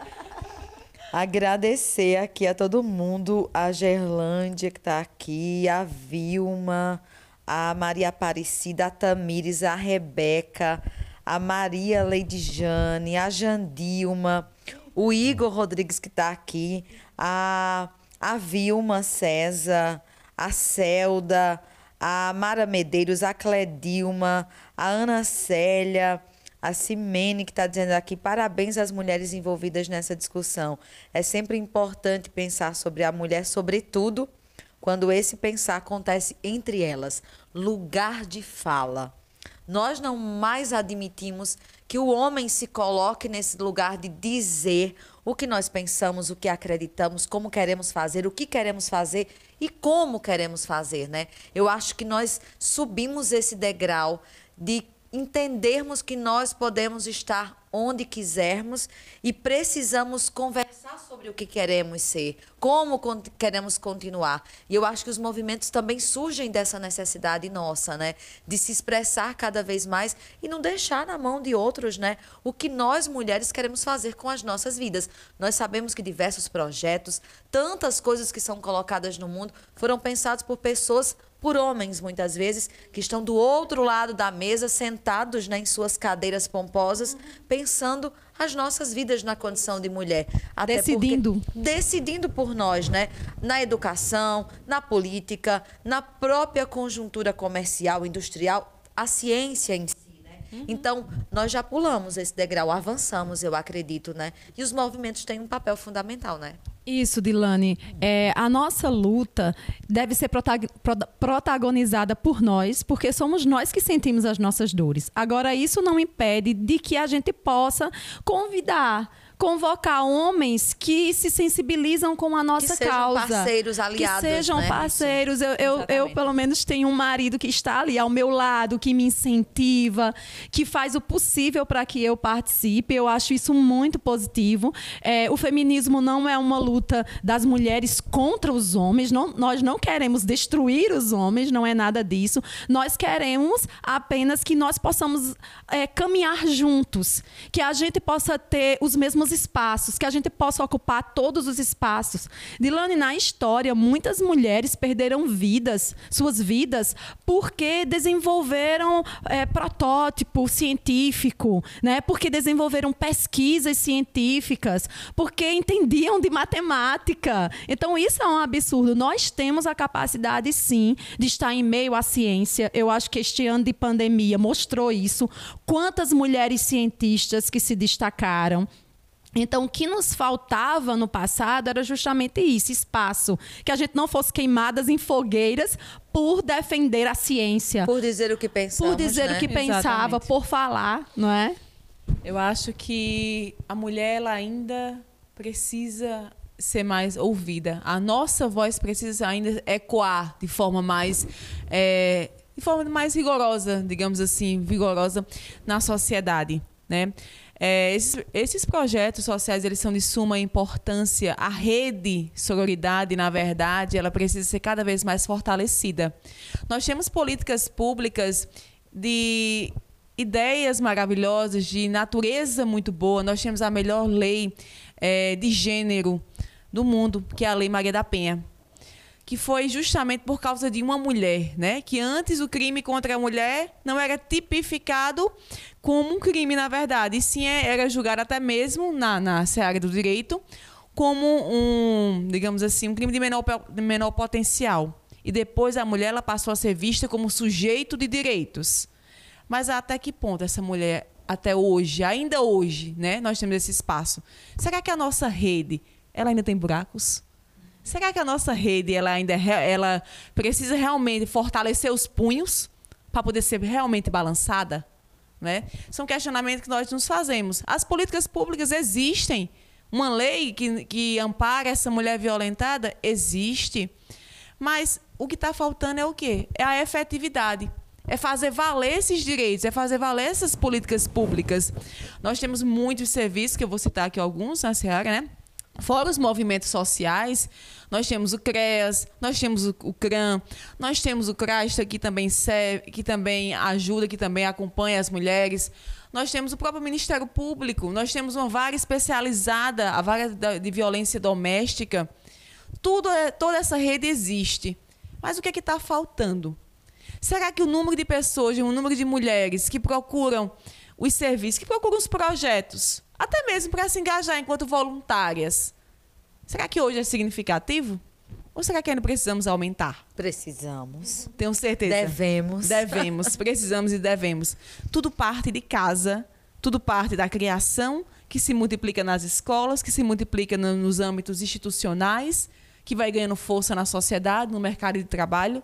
Agradecer aqui a todo mundo, a Gerlândia que está aqui, a Vilma, a Maria Aparecida, a Tamires, a Rebeca, a Maria Lady Jane, a Jandilma, o Igor Rodrigues que está aqui, a, a Vilma César, a Celda, a Mara Medeiros, a Cledilma, a Ana Célia, a Simene, que está dizendo aqui, parabéns às mulheres envolvidas nessa discussão. É sempre importante pensar sobre a mulher, sobretudo quando esse pensar acontece entre elas. Lugar de fala. Nós não mais admitimos que o homem se coloque nesse lugar de dizer o que nós pensamos, o que acreditamos, como queremos fazer, o que queremos fazer e como queremos fazer, né? Eu acho que nós subimos esse degrau de entendermos que nós podemos estar onde quisermos e precisamos conversar sobre o que queremos ser, como queremos continuar. E eu acho que os movimentos também surgem dessa necessidade nossa, né, de se expressar cada vez mais e não deixar na mão de outros, né, o que nós mulheres queremos fazer com as nossas vidas. Nós sabemos que diversos projetos, tantas coisas que são colocadas no mundo, foram pensados por pessoas por homens, muitas vezes, que estão do outro lado da mesa, sentados né, em suas cadeiras pomposas, pensando as nossas vidas na condição de mulher. Até decidindo. Decidindo por nós, né? Na educação, na política, na própria conjuntura comercial, industrial, a ciência em si. Uhum. Então, nós já pulamos esse degrau, avançamos, eu acredito, né? E os movimentos têm um papel fundamental, né? Isso, Dilane. É, a nossa luta deve ser protagonizada por nós, porque somos nós que sentimos as nossas dores. Agora, isso não impede de que a gente possa convidar convocar homens que se sensibilizam com a nossa que sejam causa. parceiros, aliados. Que sejam né? parceiros. Eu, eu, eu, pelo menos, tenho um marido que está ali ao meu lado, que me incentiva, que faz o possível para que eu participe. Eu acho isso muito positivo. É, o feminismo não é uma luta das mulheres contra os homens. Não, nós não queremos destruir os homens, não é nada disso. Nós queremos apenas que nós possamos é, caminhar juntos, que a gente possa ter os mesmos mesmos espaços, que a gente possa ocupar todos os espaços. Dilane, na história, muitas mulheres perderam vidas, suas vidas, porque desenvolveram é, protótipo científico, né? porque desenvolveram pesquisas científicas, porque entendiam de matemática. Então, isso é um absurdo. Nós temos a capacidade, sim, de estar em meio à ciência. Eu acho que este ano de pandemia mostrou isso. Quantas mulheres cientistas que se destacaram. Então, o que nos faltava no passado era justamente isso, espaço. Que a gente não fosse queimadas em fogueiras por defender a ciência. Por dizer o que pensava. Por dizer né? o que pensava, por falar, não é? Eu acho que a mulher ela ainda precisa ser mais ouvida. A nossa voz precisa ainda ecoar de forma mais é, de forma mais rigorosa, digamos assim, vigorosa na sociedade, né? É, esses, esses, projetos sociais eles são de suma importância. A rede sororidade, na verdade, ela precisa ser cada vez mais fortalecida. Nós temos políticas públicas de ideias maravilhosas, de natureza muito boa. Nós temos a melhor lei é, de gênero do mundo, que é a Lei Maria da Penha que foi justamente por causa de uma mulher, né? Que antes o crime contra a mulher não era tipificado como um crime, na verdade, e sim é, era julgado até mesmo na, na seara do direito como um, digamos assim, um crime de menor, de menor potencial. E depois a mulher ela passou a ser vista como sujeito de direitos. Mas até que ponto essa mulher, até hoje, ainda hoje, né, nós temos esse espaço? Será que a nossa rede ela ainda tem buracos? Será que a nossa rede ela ainda é ela precisa realmente fortalecer os punhos para poder ser realmente balançada? Né? São questionamentos que nós nos fazemos. As políticas públicas existem. Uma lei que, que ampara essa mulher violentada existe. Mas o que está faltando é o quê? É a efetividade. É fazer valer esses direitos, é fazer valer essas políticas públicas. Nós temos muitos serviços, que eu vou citar aqui alguns na Seara, né? Fora os movimentos sociais, nós temos o CREAS, nós temos o, CRAM, nós temos o CRASTA, que também, serve, que também ajuda, que também acompanha as mulheres. Nós temos o próprio Ministério Público, nós temos uma vara especializada, a vara de violência doméstica. Tudo é, toda essa rede existe. Mas o que é está faltando? Será que o número de pessoas, o número de mulheres que procuram os serviços, que procuram os projetos, até mesmo para se engajar enquanto voluntárias, será que hoje é significativo? Ou será que ainda precisamos aumentar? Precisamos. Tenho certeza. Devemos. Devemos, precisamos e devemos. Tudo parte de casa, tudo parte da criação, que se multiplica nas escolas, que se multiplica no, nos âmbitos institucionais, que vai ganhando força na sociedade, no mercado de trabalho,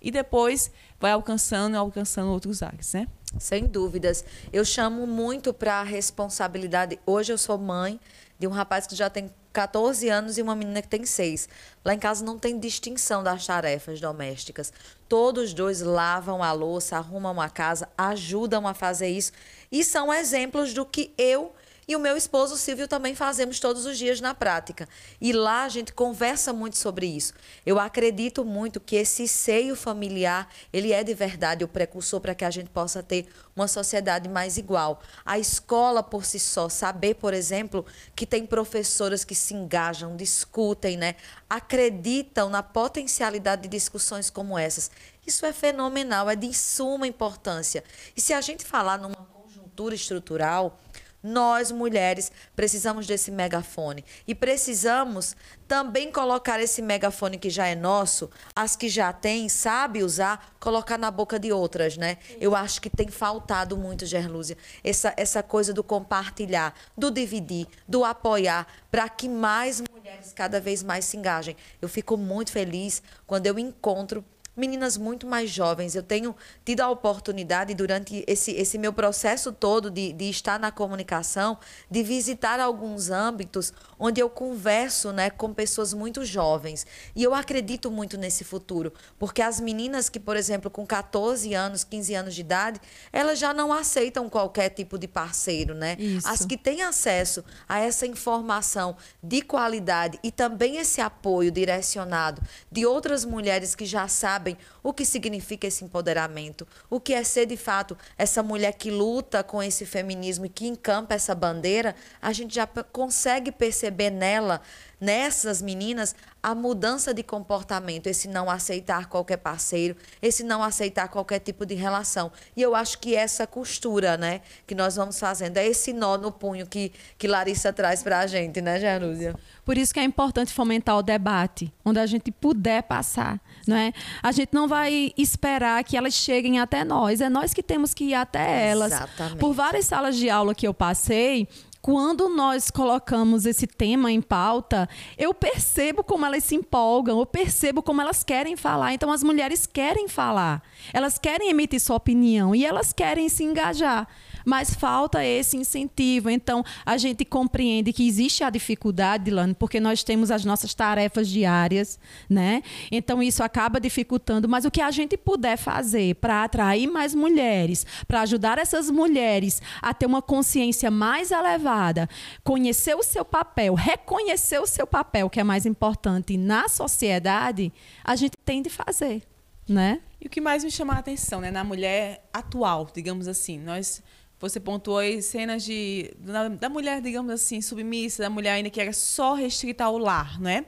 e depois vai alcançando alcançando outros áreas, né? Sem dúvidas. Eu chamo muito para a responsabilidade. Hoje eu sou mãe de um rapaz que já tem 14 anos e uma menina que tem 6. Lá em casa não tem distinção das tarefas domésticas. Todos dois lavam a louça, arrumam a casa, ajudam a fazer isso e são exemplos do que eu e o meu esposo Silvio também fazemos todos os dias na prática. E lá a gente conversa muito sobre isso. Eu acredito muito que esse seio familiar, ele é de verdade o precursor para que a gente possa ter uma sociedade mais igual. A escola por si só, saber, por exemplo, que tem professoras que se engajam, discutem, né? acreditam na potencialidade de discussões como essas. Isso é fenomenal, é de suma importância. E se a gente falar numa conjuntura estrutural, nós, mulheres, precisamos desse megafone. E precisamos também colocar esse megafone que já é nosso, as que já têm, sabe usar, colocar na boca de outras, né? Eu acho que tem faltado muito, Gerlúzia, essa, essa coisa do compartilhar, do dividir, do apoiar, para que mais mulheres cada vez mais se engajem. Eu fico muito feliz quando eu encontro meninas muito mais jovens. Eu tenho tido a oportunidade, durante esse, esse meu processo todo de, de estar na comunicação, de visitar alguns âmbitos onde eu converso né, com pessoas muito jovens. E eu acredito muito nesse futuro, porque as meninas que, por exemplo, com 14 anos, 15 anos de idade, elas já não aceitam qualquer tipo de parceiro, né? Isso. As que têm acesso a essa informação de qualidade e também esse apoio direcionado de outras mulheres que já sabem o que significa esse empoderamento, o que é ser de fato essa mulher que luta com esse feminismo e que encampa essa bandeira, a gente já consegue perceber nela nessas meninas a mudança de comportamento, esse não aceitar qualquer parceiro, esse não aceitar qualquer tipo de relação. E eu acho que essa costura, né, que nós vamos fazendo, é esse nó no punho que, que Larissa traz para a gente, né, Janúzia? Por isso que é importante fomentar o debate, onde a gente puder passar, não é? A gente não vai esperar que elas cheguem até nós, é nós que temos que ir até elas. Exatamente. Por várias salas de aula que eu passei, quando nós colocamos esse tema em pauta, eu percebo como elas se empolgam, eu percebo como elas querem falar. Então, as mulheres querem falar, elas querem emitir sua opinião e elas querem se engajar mas falta esse incentivo. Então, a gente compreende que existe a dificuldade, Dilane, porque nós temos as nossas tarefas diárias, né? Então, isso acaba dificultando, mas o que a gente puder fazer para atrair mais mulheres, para ajudar essas mulheres a ter uma consciência mais elevada, conhecer o seu papel, reconhecer o seu papel, que é mais importante na sociedade, a gente tem de fazer, né? E o que mais me chama a atenção, né, na mulher atual, digamos assim, nós você pontuou aí cenas de, da, da, mulher, digamos assim, submissa, da mulher ainda que era só restrita ao lar, não é?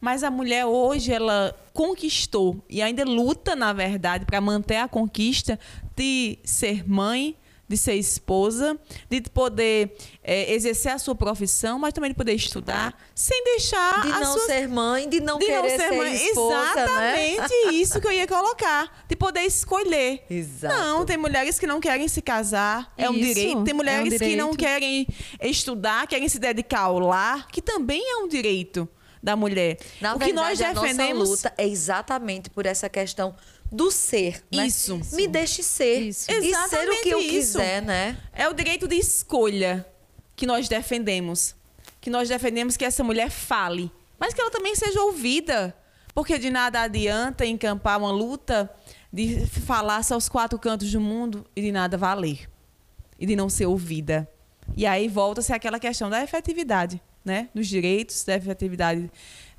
Mas a mulher hoje, ela conquistou e ainda luta, na verdade, para manter a conquista de ser mãe, de ser esposa, de poder é, exercer a sua profissão, mas também de poder estudar, sem deixar de não suas... ser mãe, de não de querer não ser, ser mãe. Esposa, né? Exatamente né? isso que eu ia colocar, de poder escolher. Exato. Não, tem mulheres que não querem se casar, é um isso, direito. Tem mulheres é um direito. que não querem estudar, querem se dedicar ao lar, que também é um direito da mulher. Na o verdade, que nós defendemos a nossa luta é exatamente por essa questão do ser, né? Isso. Me deixe ser. Isso. E Exatamente ser o que eu isso. quiser, né? É o direito de escolha que nós defendemos. Que nós defendemos que essa mulher fale, mas que ela também seja ouvida. Porque de nada adianta encampar uma luta de falar-se aos quatro cantos do mundo e de nada valer. E de não ser ouvida. E aí volta-se aquela questão da efetividade, né? Dos direitos, da efetividade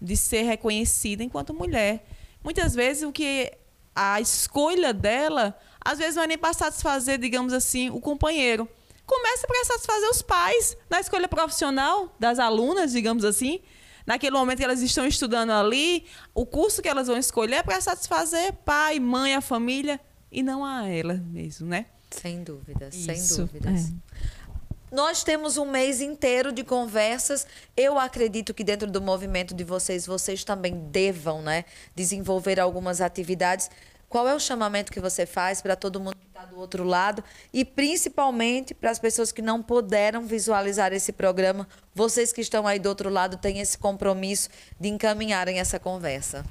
de ser reconhecida enquanto mulher. Muitas vezes o que a escolha dela, às vezes não é nem para satisfazer, digamos assim, o companheiro. Começa para satisfazer os pais na escolha profissional das alunas, digamos assim. Naquele momento que elas estão estudando ali, o curso que elas vão escolher é para satisfazer pai, mãe, a família e não a ela mesmo, né? Sem dúvidas, sem Isso, dúvidas. Nós temos um mês inteiro de conversas. Eu acredito que dentro do movimento de vocês, vocês também devam, né, desenvolver algumas atividades. Qual é o chamamento que você faz para todo mundo que está do outro lado e principalmente para as pessoas que não puderam visualizar esse programa? Vocês que estão aí do outro lado têm esse compromisso de encaminharem essa conversa.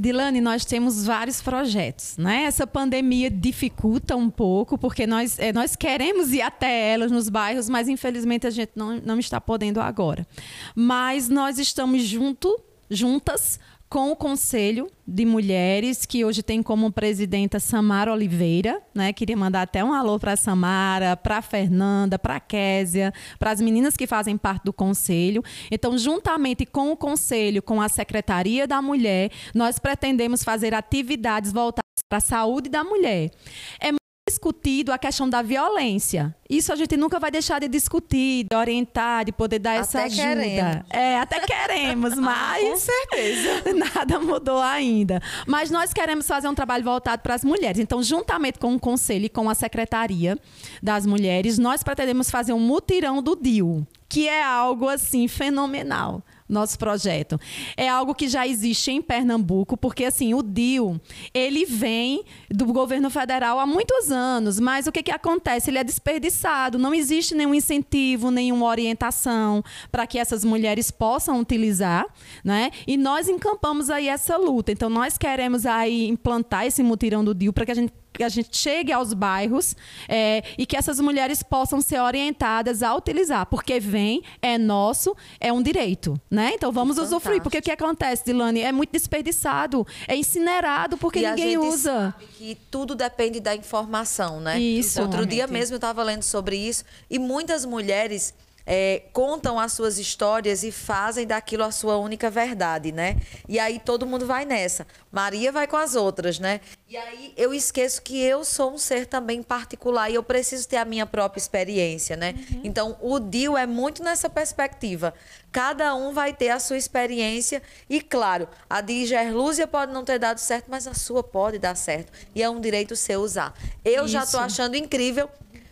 Dilane, nós temos vários projetos, né? Essa pandemia dificulta um pouco, porque nós, é, nós queremos ir até elas nos bairros, mas infelizmente a gente não, não está podendo agora. Mas nós estamos junto, juntas com o Conselho de Mulheres, que hoje tem como presidenta Samara Oliveira, né? Queria mandar até um alô para Samara, para Fernanda, para Késia, para as meninas que fazem parte do conselho. Então, juntamente com o conselho, com a Secretaria da Mulher, nós pretendemos fazer atividades voltadas para a saúde da mulher. É discutido a questão da violência. Isso a gente nunca vai deixar de discutir, de orientar, de poder dar essa Até ajuda. queremos. É, até queremos, mas Com certeza. nada mudou ainda. Mas nós queremos fazer um trabalho voltado para as mulheres. Então, juntamente com o conselho e com a secretaria das mulheres, nós pretendemos fazer um mutirão do DIU, que é algo assim fenomenal nosso projeto. É algo que já existe em Pernambuco, porque assim, o DIU, ele vem do governo federal há muitos anos, mas o que, que acontece? Ele é desperdiçado, não existe nenhum incentivo, nenhuma orientação para que essas mulheres possam utilizar, né? E nós encampamos aí essa luta. Então, nós queremos aí implantar esse mutirão do DIU para que a gente que a gente chegue aos bairros é, e que essas mulheres possam ser orientadas a utilizar, porque vem, é nosso, é um direito, né? Então vamos Que usufruir, porque o que acontece, Dilane? É muito desperdiçado, é incinerado porque e a ninguém gente usa. sabe que tudo depende da informação, né? Isso. Outro dia mesmo eu estava lendo sobre isso e muitas mulheres é, contam as suas histórias e fazem daquilo a sua única verdade, né? E aí todo mundo vai nessa. Maria vai com as outras, né? E aí eu esqueço que eu sou um ser também particular e eu preciso ter a minha própria experiência, né? Então o DIU é muito nessa perspectiva. Cada um vai ter a sua experiência e, claro, a de Gerlúzia pode não ter dado certo, mas a sua pode dar certo. E é um direito seu usar. Eu já Isso. estou achando incrível.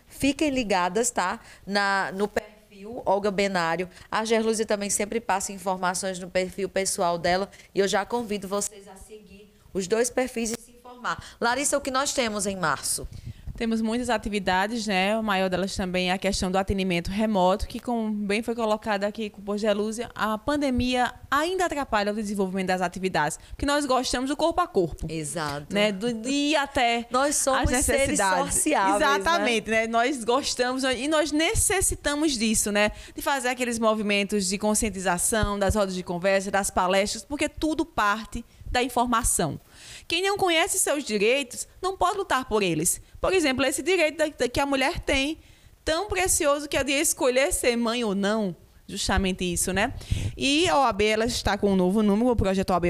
Fiquem ligadas, tá? Na, no perfil Olga Benário. A Gerlúzia também sempre passa informações no perfil pessoal dela. E eu já convido vocês a seguir os dois perfis e se informar. Larissa, o que nós temos em março? Temos muitas atividades, né? O maior delas também é a questão do atendimento remoto, que, como bem foi colocado aqui com o Posto de Lúcia, a pandemia ainda atrapalha o desenvolvimento das atividades, porque nós gostamos do corpo a corpo. Exato. Né, do dia até Nós somos as seres né? Exatamente, né? Nós gostamos e nós necessitamos disso, né? De fazer aqueles movimentos de conscientização, das rodas de conversa, das palestras, porque tudo parte da informação. Quem não conhece seus direitos não pode lutar por eles. Por exemplo, esse direito da- que a mulher tem, tão precioso que é de escolher ser mãe ou não, justamente isso, né? E a OAB ela está com um novo número, o projeto OAB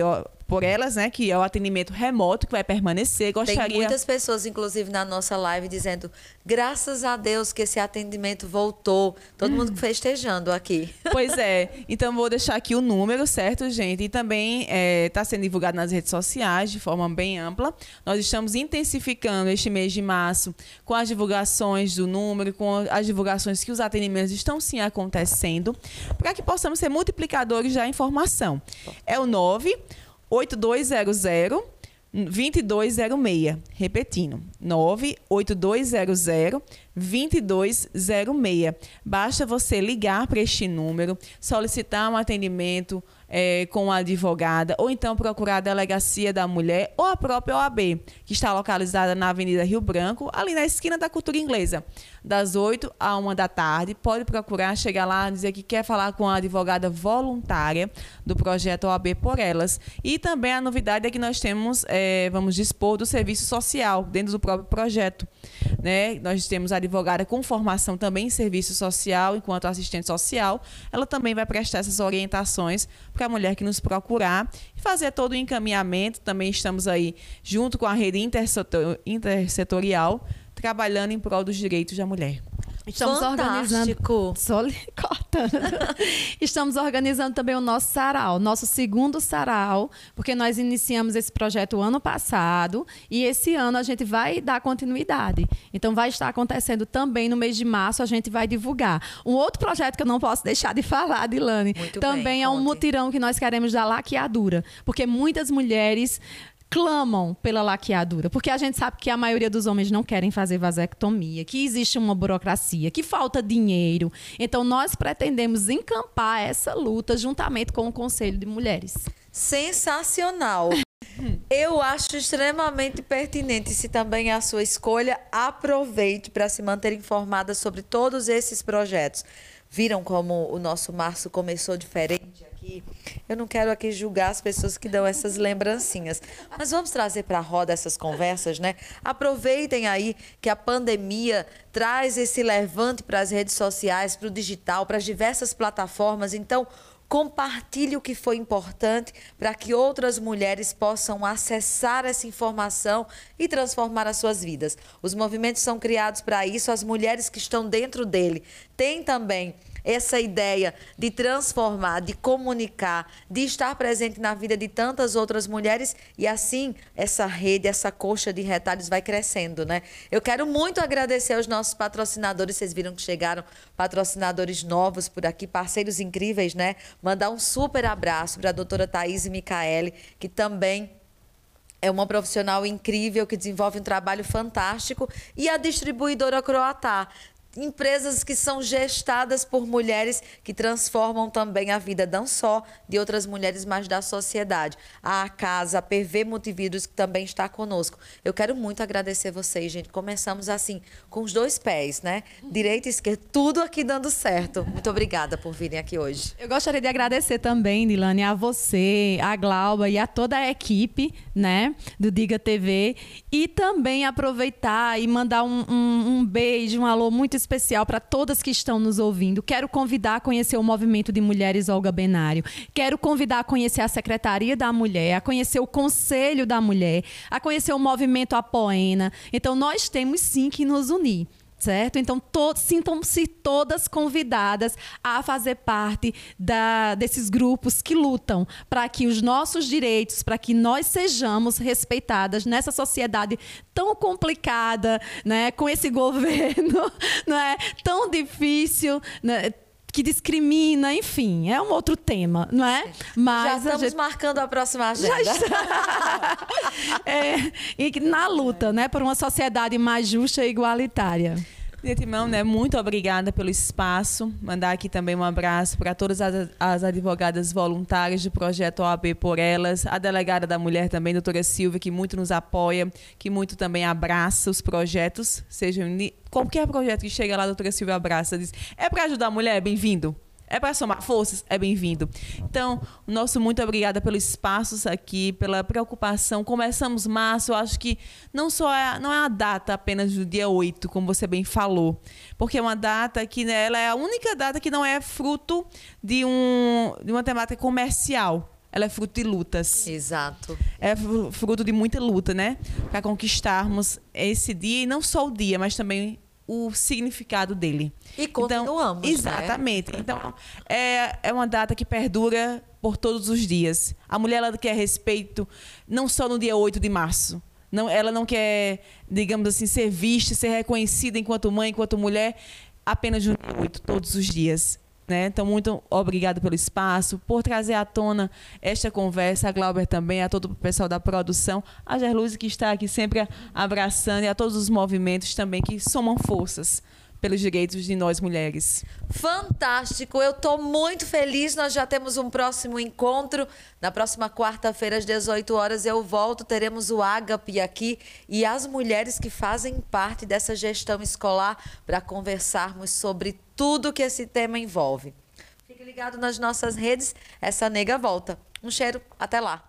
por elas, né? Que é o atendimento remoto que vai permanecer. Gostaria... Tem muitas pessoas, inclusive, na nossa live dizendo graças a Deus que esse atendimento voltou. Todo mundo festejando aqui. Pois é. Então, vou deixar aqui o número, certo, gente? E também está é, sendo divulgado nas redes sociais de forma bem ampla. Nós estamos intensificando este mês de março com as divulgações do número, com as divulgações que os atendimentos estão sim acontecendo, para que possamos ser multiplicadores da informação. É o 9 8200 2206. Repetindo, 98200 2206. Basta você ligar para este número, solicitar um atendimento é, com a advogada, ou então procurar a Delegacia da Mulher ou a própria OAB, que está localizada na Avenida Rio Branco, ali na esquina da Cultura Inglesa, das 8 a 1 da tarde. Pode procurar, chegar lá, dizer que quer falar com a advogada voluntária do projeto OAB por Elas. E também a novidade é que nós temos, é, vamos dispor do serviço social dentro do próprio projeto. Né? Nós temos a advogada com formação também em serviço social, enquanto assistente social. Ela também vai prestar essas orientações para a mulher que nos procurar e fazer todo o encaminhamento. Também estamos aí junto com a rede intersetorial trabalhando em prol dos direitos da mulher. Estamos Fantástico. organizando. Só cortando. Estamos organizando também o nosso sarau, nosso segundo sarau, porque nós iniciamos esse projeto ano passado e esse ano a gente vai dar continuidade. Então vai estar acontecendo também no mês de março, a gente vai divulgar. Um outro projeto que eu não posso deixar de falar, Dilane, Muito também bem, é um conte. mutirão que nós queremos da laqueadura, porque muitas mulheres clamam pela laqueadura, porque a gente sabe que a maioria dos homens não querem fazer vasectomia, que existe uma burocracia, que falta dinheiro. Então nós pretendemos encampar essa luta juntamente com o Conselho de Mulheres. Sensacional. Eu acho extremamente pertinente. Se também é a sua escolha, aproveite para se manter informada sobre todos esses projetos. Viram como o nosso março começou diferente Eu não quero aqui julgar as pessoas que dão essas lembrancinhas, mas vamos trazer para a roda essas conversas, né? Aproveitem aí que a pandemia traz esse levante para as redes sociais, para o digital, para as diversas plataformas. Então, compartilhe o que foi importante para que outras mulheres possam acessar essa informação e transformar as suas vidas. Os movimentos são criados para isso, as mulheres que estão dentro dele têm também essa ideia de transformar, de comunicar, de estar presente na vida de tantas outras mulheres e assim essa rede, essa coxa de retalhos vai crescendo, né? Eu quero muito agradecer aos nossos patrocinadores, vocês viram que chegaram patrocinadores novos por aqui, parceiros incríveis, né? Mandar um super abraço para a doutora Thaís Micaele, que também é uma profissional incrível que desenvolve um trabalho fantástico e a distribuidora Croatá empresas que são gestadas por mulheres que transformam também a vida não só de outras mulheres, mas da sociedade. A casa, a PV Multivídeos, que também está conosco. Eu quero muito agradecer vocês, gente. Começamos assim, com os dois pés, né? Direita e esquerda, tudo aqui dando certo. Muito obrigada por virem aqui hoje. Eu gostaria de agradecer também, Nilane, a você, a Glauba e a toda a equipe, né, do Diga TV. E também aproveitar e mandar um, um, um beijo, um alô muito especial para todas que estão nos ouvindo. Quero convidar a conhecer o Movimento de Mulheres Olga Benário. Quero convidar a conhecer a Secretaria da Mulher, a conhecer o Conselho da Mulher, a conhecer o Movimento Apoena. Então, nós temos sim que nos unir certo? Então, to sintam-se todas convidadas a fazer parte da, desses grupos que lutam para que os nossos direitos, para que nós sejamos respeitadas nessa sociedade tão complicada, né? com esse governo não é? tão difícil. Né? Que discrimina, enfim, é um outro tema, não é? Mas Já estamos gente... marcando a próxima agenda. Já está. é, e na luta, né, por uma sociedade mais justa e igualitária. De antemão, né, muito obrigada pelo espaço. Mandar aqui também um abraço para todas as, as, advogadas voluntárias do projeto OAB por Elas, a delegada da mulher também, doutora Silvia, que muito nos apoia, que muito também abraça os projetos, sejam qualquer projeto que chega lá, doutora Silvia abraça, diz: é para ajudar a mulher? Bem-vindo é para somar forças, é bem-vindo. Então, nosso muito obrigada pelo espaço aqui, pela preocupação. Começamos março, eu acho que não só é, não é a data apenas do dia 8, como você bem falou, porque é uma data que né, ela é a única data que não é fruto de, um, de uma temática comercial ela é fruto de lutas. Exato. É fruto de muita luta, né? Para conquistarmos esse dia, e não só o dia, mas também o significado dele. E continuamos. Então, exatamente. Né? Então, é, é uma data que perdura por todos os dias. A mulher ela quer respeito não só no dia 8 de março. Não, ela não quer, digamos assim, ser vista, ser reconhecida enquanto mãe, enquanto mulher, apenas no dia 8, todos os dias. Né? Então, muito obrigado pelo espaço, por trazer à tona esta conversa, a Glauber também, a todo o pessoal da produção, a Gerluse que está aqui sempre abraçando e a todos os movimentos também que somam forças pelos direitos de nós mulheres. Fantástico, eu estou muito feliz. Nós já temos um próximo encontro. Na próxima quarta-feira, às 18 horas, eu volto. Teremos o Agape aqui e as mulheres que fazem parte dessa gestão escolar para conversarmos sobre tudo que esse tema envolve. Fique ligado nas nossas redes. Essa nega volta. Um cheiro, até lá.